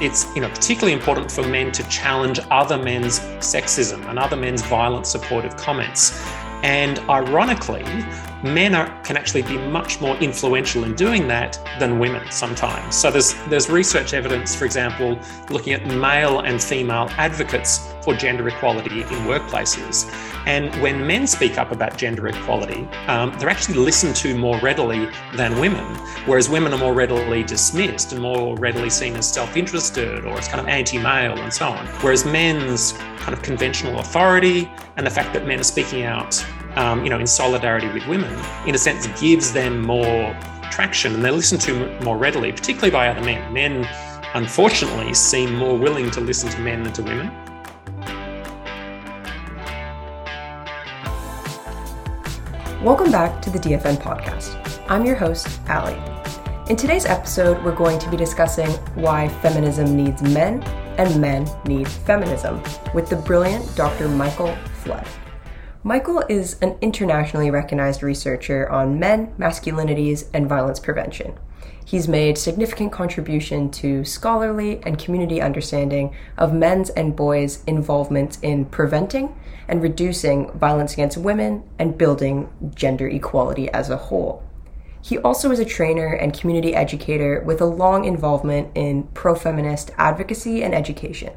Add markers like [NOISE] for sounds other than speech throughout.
it's you know particularly important for men to challenge other men's sexism and other men's violent supportive comments. And ironically, men are, can actually be much more influential in doing that than women sometimes. So there's there's research evidence, for example, looking at male and female advocates for gender equality in workplaces. And when men speak up about gender equality, um, they're actually listened to more readily than women, whereas women are more readily dismissed and more readily seen as self interested or as kind of anti male and so on. Whereas men's kind of conventional authority and the fact that men are speaking out um, you know, in solidarity with women, in a sense, gives them more traction and they're listened to more readily, particularly by other men. Men, unfortunately, seem more willing to listen to men than to women. Welcome back to the DFN podcast. I'm your host, Ali. In today's episode, we're going to be discussing why feminism needs men and men need feminism with the brilliant Dr. Michael Flood. Michael is an internationally recognized researcher on men, masculinities, and violence prevention. He's made significant contribution to scholarly and community understanding of men's and boys' involvement in preventing and reducing violence against women and building gender equality as a whole. He also is a trainer and community educator with a long involvement in pro feminist advocacy and education.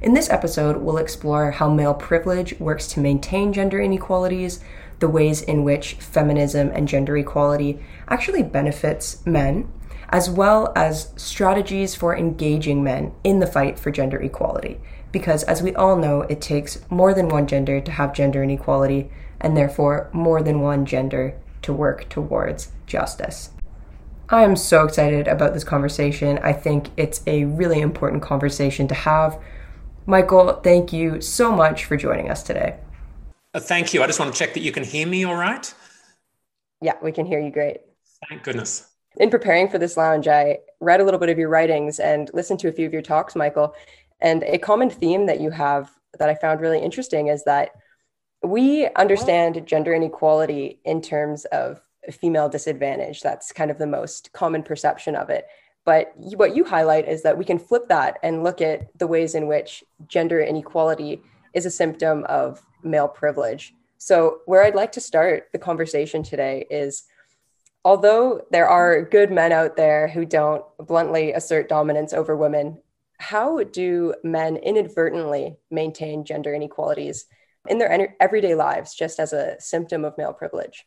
In this episode, we'll explore how male privilege works to maintain gender inequalities, the ways in which feminism and gender equality actually benefits men, as well as strategies for engaging men in the fight for gender equality. Because as we all know, it takes more than one gender to have gender inequality, and therefore more than one gender to work towards justice. I am so excited about this conversation. I think it's a really important conversation to have Michael, thank you so much for joining us today. Uh, thank you. I just want to check that you can hear me all right. Yeah, we can hear you great. Thank goodness. In preparing for this lounge, I read a little bit of your writings and listened to a few of your talks, Michael. And a common theme that you have that I found really interesting is that we understand gender inequality in terms of female disadvantage. That's kind of the most common perception of it. But what you highlight is that we can flip that and look at the ways in which gender inequality is a symptom of male privilege. So, where I'd like to start the conversation today is although there are good men out there who don't bluntly assert dominance over women, how do men inadvertently maintain gender inequalities in their everyday lives just as a symptom of male privilege?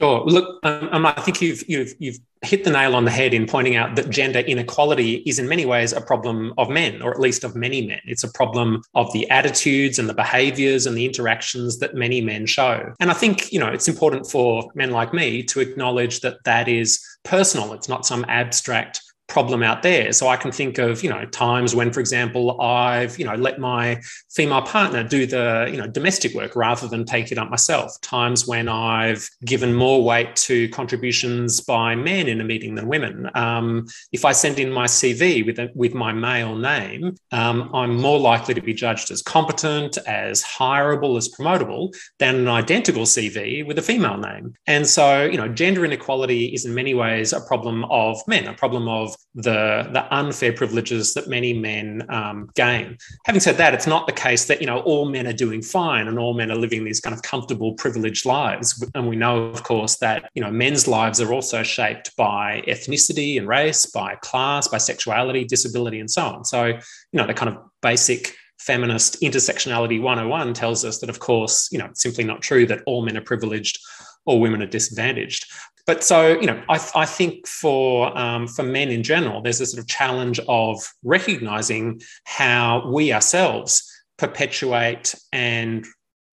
Sure. Look, um, um, I think you've, you've, you've hit the nail on the head in pointing out that gender inequality is in many ways a problem of men, or at least of many men. It's a problem of the attitudes and the behaviors and the interactions that many men show. And I think, you know, it's important for men like me to acknowledge that that is personal. It's not some abstract problem out there. So I can think of, you know, times when, for example, I've, you know, let my female partner do the, you know, domestic work rather than take it up myself. Times when I've given more weight to contributions by men in a meeting than women. Um, if I send in my CV with a, with my male name, um, I'm more likely to be judged as competent, as hireable, as promotable than an identical CV with a female name. And so, you know, gender inequality is in many ways a problem of men, a problem of the, the unfair privileges that many men um, gain. Having said that, it's not the case that you know all men are doing fine and all men are living these kind of comfortable, privileged lives. And we know, of course, that you know men's lives are also shaped by ethnicity and race, by class, by sexuality, disability, and so on. So you know the kind of basic feminist intersectionality 101 tells us that, of course, you know, it's simply not true that all men are privileged or women are disadvantaged but so you know, I, I think for um, for men in general, there's a sort of challenge of recognizing how we ourselves perpetuate and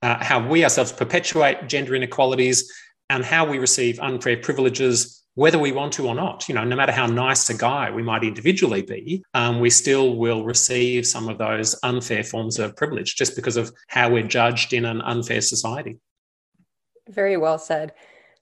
uh, how we ourselves perpetuate gender inequalities and how we receive unfair privileges whether we want to or not. You know, no matter how nice a guy we might individually be, um, we still will receive some of those unfair forms of privilege just because of how we're judged in an unfair society. Very well said.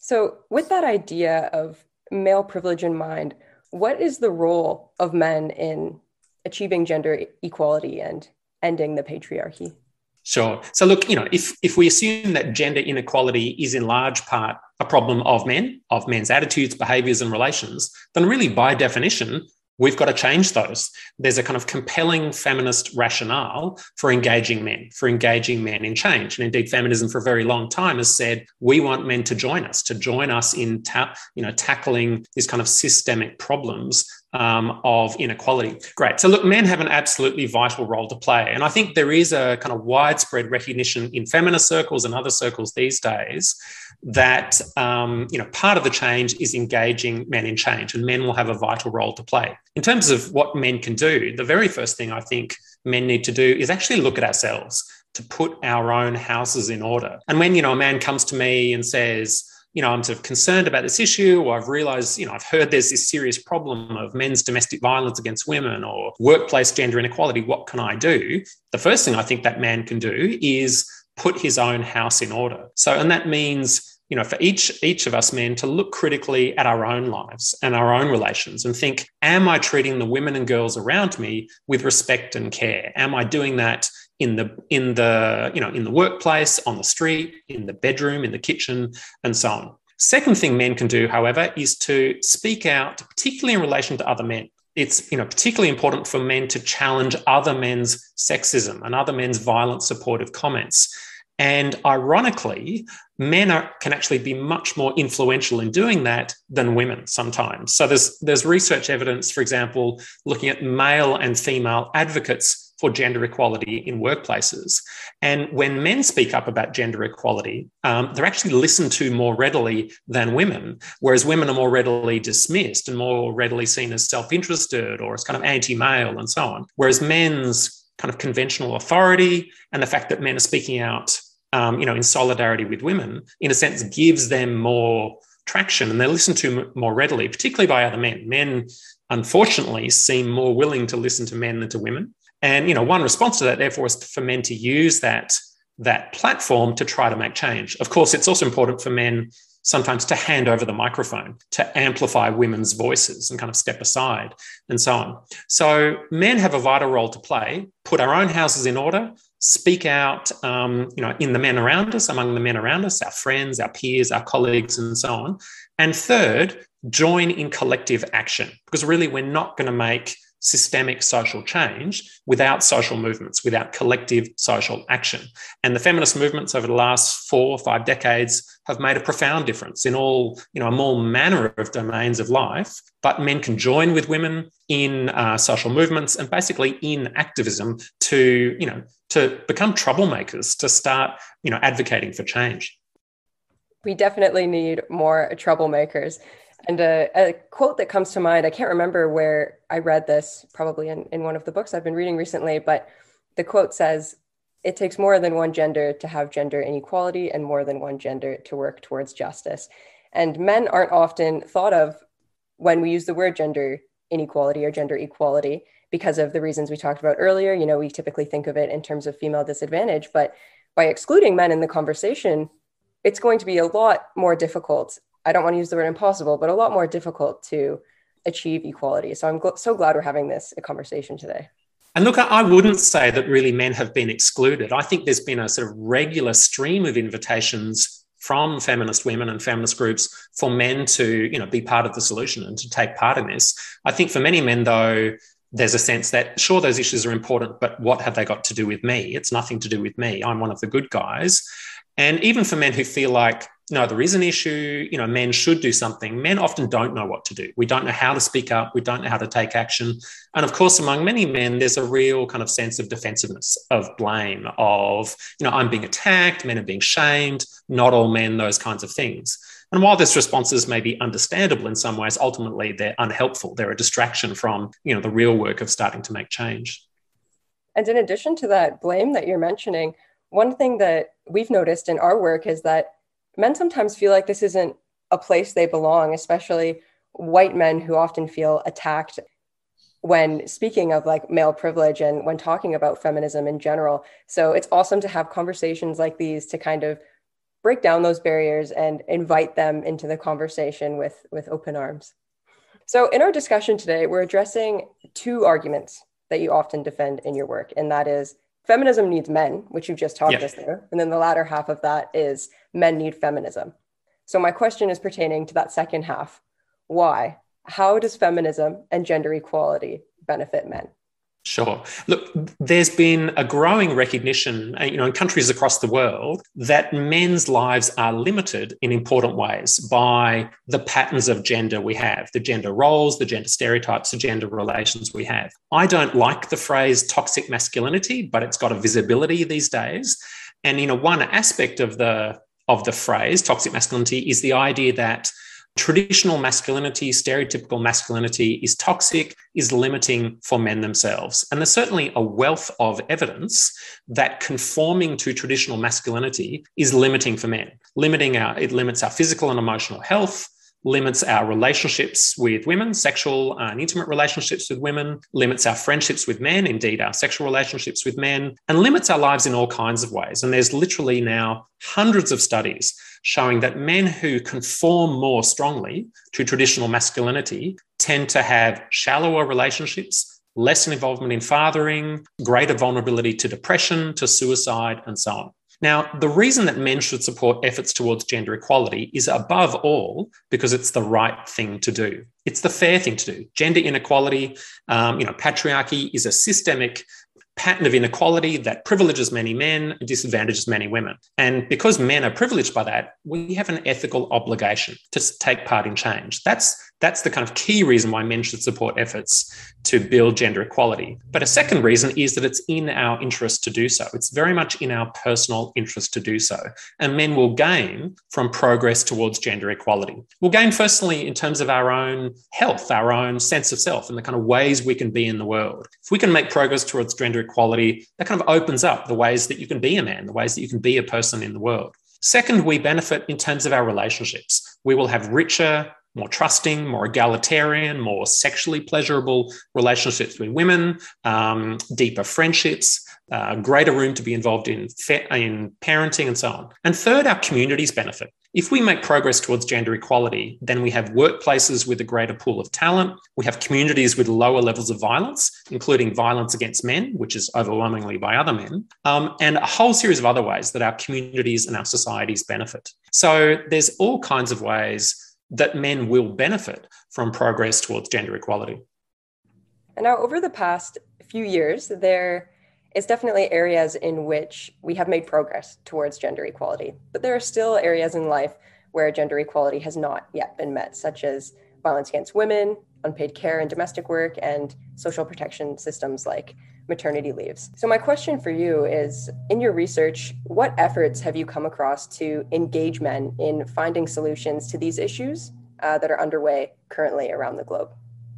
So, with that idea of male privilege in mind, what is the role of men in achieving gender equality and ending the patriarchy? Sure. So look, you know, if if we assume that gender inequality is in large part a problem of men, of men's attitudes, behaviors, and relations, then really by definition, we've got to change those. There's a kind of compelling feminist rationale for engaging men, for engaging men in change. And indeed, feminism for a very long time has said we want men to join us, to join us in ta- you know, tackling these kind of systemic problems um, of inequality. Great. So, look, men have an absolutely vital role to play. And I think there is a kind of widespread recognition in feminist circles and other circles these days that um, you know part of the change is engaging men in change, and men will have a vital role to play. In terms of what men can do, the very first thing I think men need to do is actually look at ourselves to put our own houses in order. And when you know a man comes to me and says, you know, I'm sort of concerned about this issue, or I've realized, you know, I've heard there's this serious problem of men's domestic violence against women or workplace gender inequality. What can I do? The first thing I think that man can do is put his own house in order. So, and that means you know for each each of us men to look critically at our own lives and our own relations and think am i treating the women and girls around me with respect and care am i doing that in the in the you know in the workplace on the street in the bedroom in the kitchen and so on. Second thing men can do however is to speak out particularly in relation to other men. It's you know particularly important for men to challenge other men's sexism and other men's violent supportive comments. And ironically men are, can actually be much more influential in doing that than women sometimes. So there's there's research evidence for example looking at male and female advocates for gender equality in workplaces. And when men speak up about gender equality, um, they're actually listened to more readily than women, whereas women are more readily dismissed and more readily seen as self interested or as kind of anti male and so on. Whereas men's kind of conventional authority and the fact that men are speaking out. Um, you know, in solidarity with women, in a sense, gives them more traction and they're listened to more readily, particularly by other men. Men, unfortunately, seem more willing to listen to men than to women. And you know, one response to that, therefore, is for men to use that that platform to try to make change. Of course, it's also important for men sometimes to hand over the microphone to amplify women's voices and kind of step aside and so on. So men have a vital role to play. Put our own houses in order. Speak out, um, you know, in the men around us, among the men around us, our friends, our peers, our colleagues, and so on. And third, join in collective action because really we're not going to make systemic social change without social movements, without collective social action. And the feminist movements over the last four or five decades have made a profound difference in all, you know, a more manner of domains of life. But men can join with women in uh, social movements and basically in activism to, you know, to become troublemakers, to start, you know, advocating for change. We definitely need more troublemakers. And a, a, quote that comes to mind, I can't remember where I read this, probably in, in one of the books I've been reading recently, but the quote says, It takes more than one gender to have gender inequality and more than one gender to work towards justice. And men aren't often thought of when we use the word gender inequality or gender equality because of the reasons we talked about earlier. You know, we typically think of it in terms of female disadvantage, but by excluding men in the conversation, it's going to be a lot more difficult I don't want to use the word impossible, but a lot more difficult to achieve equality. So I'm gl- so glad we're having this conversation today. And look, I wouldn't say that really men have been excluded. I think there's been a sort of regular stream of invitations from feminist women and feminist groups for men to, you know, be part of the solution and to take part in this. I think for many men, though, there's a sense that sure those issues are important, but what have they got to do with me? It's nothing to do with me. I'm one of the good guys. And even for men who feel like no, there is an issue, you know, men should do something. Men often don't know what to do. We don't know how to speak up. We don't know how to take action. And of course, among many men, there's a real kind of sense of defensiveness, of blame, of, you know, I'm being attacked, men are being shamed, not all men, those kinds of things. And while these responses may be understandable in some ways, ultimately they're unhelpful. They're a distraction from, you know, the real work of starting to make change. And in addition to that blame that you're mentioning, one thing that we've noticed in our work is that men sometimes feel like this isn't a place they belong, especially white men who often feel attacked when speaking of like male privilege and when talking about feminism in general. So it's awesome to have conversations like these to kind of break down those barriers and invite them into the conversation with with open arms. So in our discussion today, we're addressing two arguments that you often defend in your work, and that is feminism needs men, which you've just talked yeah. us through. And then the latter half of that is men need feminism. So my question is pertaining to that second half. Why? how does feminism and gender equality benefit men? Sure. Look, there's been a growing recognition, uh, you know, in countries across the world that men's lives are limited in important ways by the patterns of gender we have, the gender roles, the gender stereotypes, the gender relations we have. I don't like the phrase toxic masculinity, but it's got a visibility these days. And you know, one aspect of the of the phrase toxic masculinity is the idea that traditional masculinity, stereotypical masculinity is toxic, is limiting for men themselves. And there's certainly a wealth of evidence that conforming to traditional masculinity is limiting for men, limiting our, it limits our physical and emotional health, limits our relationships with women, sexual and intimate relationships with women, limits our friendships with men, indeed our sexual relationships with men, and limits our lives in all kinds of ways. And there's literally now hundreds of studies showing that men who conform more strongly to traditional masculinity tend to have shallower relationships, less involvement in fathering, greater vulnerability to depression, to suicide, and so on. Now, the reason that men should support efforts towards gender equality is above all because it's the right thing to do. It's the fair thing to do. Gender inequality, um, you know, patriarchy is a systemic pattern of inequality that privileges many men and disadvantages many women. And because men are privileged by that, we have an ethical obligation to take part in change. That's that's the kind of key reason why men should support efforts to build gender equality. But a second reason is that it's in our interest to do so. It's very much in our personal interest to do so. And men will gain from progress towards gender equality. We'll gain, firstly, in terms of our own health, our own sense of self, and the kind of ways we can be in the world. If we can make progress towards gender equality, that kind of opens up the ways that you can be a man, the ways that you can be a person in the world. Second, we benefit in terms of our relationships. We will have richer, more trusting, more egalitarian, more sexually pleasurable relationships with women, um, deeper friendships, uh, greater room to be involved in, in parenting, and so on. And third, our communities benefit. If we make progress towards gender equality, then we have workplaces with a greater pool of talent. We have communities with lower levels of violence, including violence against men, which is overwhelmingly by other men, um, and a whole series of other ways that our communities and our societies benefit. So there's all kinds of ways that men will benefit from progress towards gender equality. And now, over the past few years, there is definitely areas in which we have made progress towards gender equality, but there are still areas in life where gender equality has not yet been met, such as violence against women, unpaid care and domestic work, and social protection systems like maternity leaves. So, my question for you is in your research, what efforts have you come across to engage men in finding solutions to these issues uh, that are underway currently around the globe?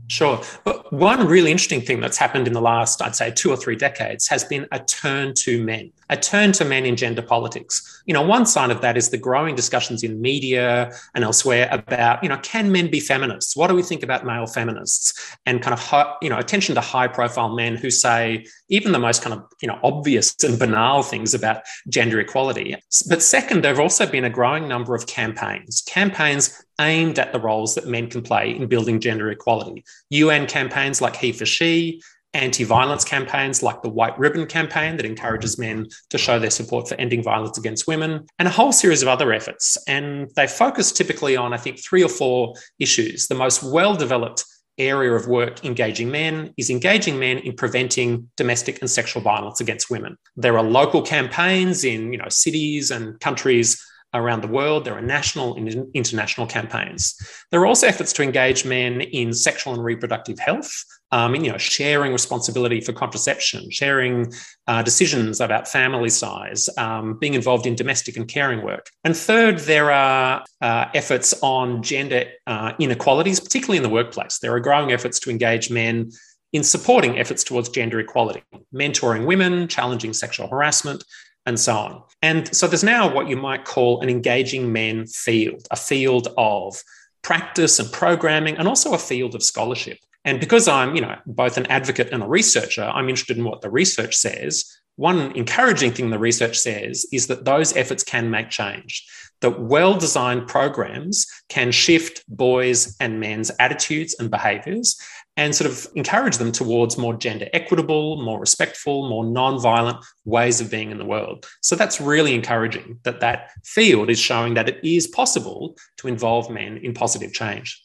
Sure. But one really interesting thing that's happened in the last, I'd say, two or three decades has been a turn to men, a turn to men in gender politics. You know, one sign of that is the growing discussions in media and elsewhere about, you know, can men be feminists? What do we think about male feminists? And kind of, you know, attention to high profile men who say even the most kind of, you know, obvious and banal things about gender equality. But second, there have also been a growing number of campaigns, campaigns aimed at the roles that men can play in building gender equality. UN campaigns like He for She, anti violence campaigns like the White Ribbon campaign that encourages men to show their support for ending violence against women, and a whole series of other efforts. And they focus typically on, I think, three or four issues. The most well developed area of work engaging men is engaging men in preventing domestic and sexual violence against women. There are local campaigns in you know, cities and countries around the world. There are national and international campaigns. There are also efforts to engage men in sexual and reproductive health, um, you know, sharing responsibility for contraception, sharing uh, decisions about family size, um, being involved in domestic and caring work. And third, there are uh, efforts on gender uh, inequalities, particularly in the workplace. There are growing efforts to engage men in supporting efforts towards gender equality, mentoring women, challenging sexual harassment, and so on. And so there's now what you might call an engaging men field, a field of practice and programming, and also a field of scholarship. And because I'm, you know, both an advocate and a researcher, I'm interested in what the research says. One encouraging thing the research says is that those efforts can make change, that well designed programs can shift boys' and men's attitudes and behaviors and sort of encourage them towards more gender equitable, more respectful, more non-violent ways of being in the world. So that's really encouraging that that field is showing that it is possible to involve men in positive change.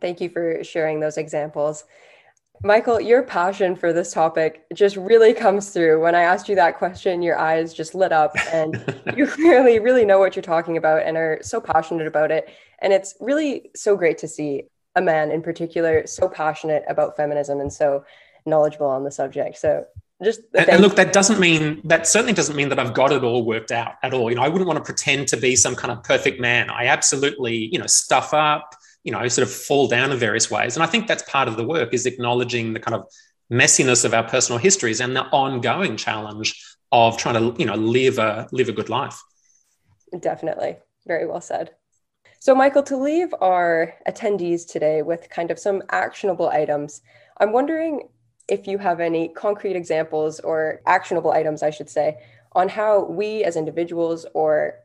Thank you for sharing those examples. Michael, your passion for this topic just really comes through. When I asked you that question, your eyes just lit up, and [LAUGHS] you clearly really know what you're talking about and are so passionate about it. And it's really so great to see a man in particular so passionate about feminism and so knowledgeable on the subject. So just and, and, look, that doesn't mean that certainly doesn't mean that I've got it all worked out at all. You know, I wouldn't want to pretend to be some kind of perfect man. I absolutely, you know, stuff up, you know, sort of fall down in various ways. And I think that's part of the work is acknowledging the kind of messiness of our personal histories and the ongoing challenge of trying to, you know, live a live a good life. Definitely. Very well said. So, Michael, to leave our attendees today with kind of some actionable items, I'm wondering if you have any concrete examples or actionable items, I should say, on how we as individuals or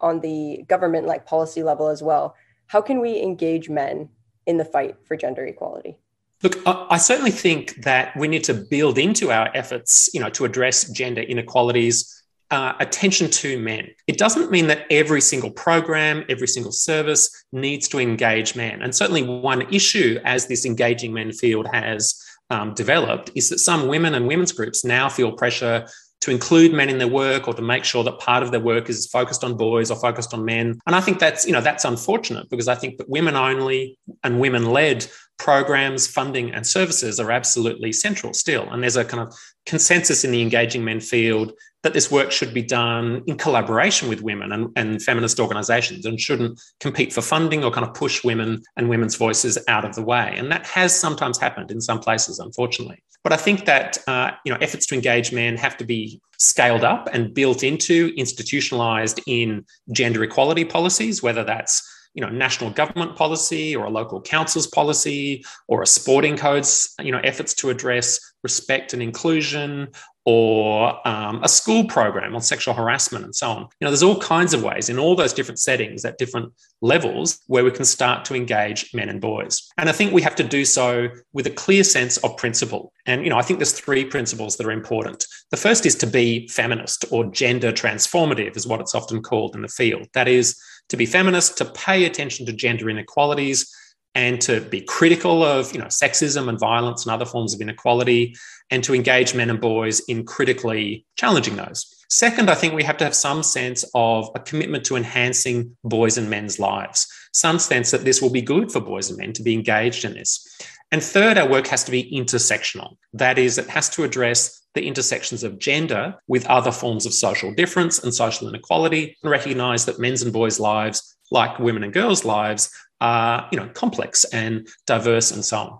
on the government like policy level as well, how can we engage men in the fight for gender equality? Look, I certainly think that we need to build into our efforts, you know, to address gender inequalities, uh, attention to men. It doesn't mean that every single program, every single service needs to engage men. And certainly, one issue as this engaging men field has um, developed is that some women and women's groups now feel pressure to include men in their work or to make sure that part of their work is focused on boys or focused on men. And I think that's, you know, that's unfortunate because I think that women only and women led programs, funding, and services are absolutely central still. And there's a kind of consensus in the engaging men field that this work should be done in collaboration with women and, and feminist organizations and shouldn't compete for funding or kind of push women and women's voices out of the way. And that has sometimes happened in some places, unfortunately. But I think that uh, you know efforts to engage men have to be scaled up and built into, institutionalized in gender equality policies, whether that's you know national government policy or a local council's policy or a sporting code's you know efforts to address respect and inclusion or um, a school program on sexual harassment and so on. You know, there's all kinds of ways in all those different settings at different levels where we can start to engage men and boys. And I think we have to do so with a clear sense of principle. And, you know, I think there's three principles that are important. The first is to be feminist or gender transformative, is what it's often called in the field. That is, to be feminist, to pay attention to gender inequalities and to be critical of you know sexism and violence and other forms of inequality and to engage men and boys in critically challenging those. Second i think we have to have some sense of a commitment to enhancing boys and men's lives some sense that this will be good for boys and men to be engaged in this. And third our work has to be intersectional. That is it has to address the intersections of gender with other forms of social difference and social inequality and recognize that men's and boys lives like women and girls lives are you know complex and diverse and so on.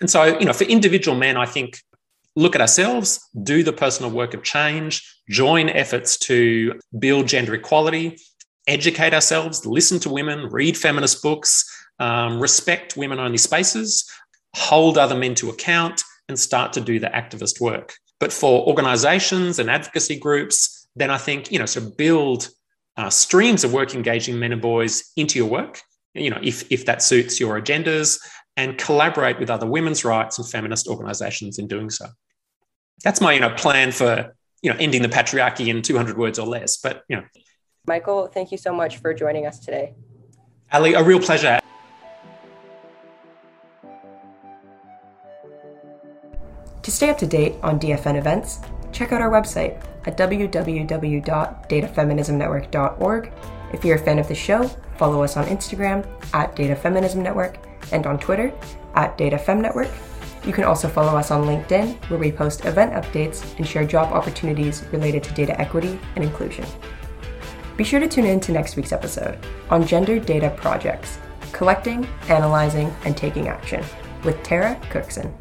And so you know for individual men, I think look at ourselves, do the personal work of change, join efforts to build gender equality, educate ourselves, listen to women, read feminist books, um, respect women only spaces, hold other men to account, and start to do the activist work. But for organizations and advocacy groups, then I think, you know, so build uh, streams of work engaging men and boys into your work you know, if, if that suits your agendas, and collaborate with other women's rights and feminist organizations in doing so. That's my, you know, plan for, you know, ending the patriarchy in 200 words or less. But, you know. Michael, thank you so much for joining us today. Ali, a real pleasure. To stay up to date on DFN events, check out our website at www.datafeminismnetwork.org. If you're a fan of the show, Follow us on Instagram at Data Feminism Network and on Twitter at Data Fem Network. You can also follow us on LinkedIn, where we post event updates and share job opportunities related to data equity and inclusion. Be sure to tune in to next week's episode on gender data projects, collecting, analyzing, and taking action with Tara Cookson.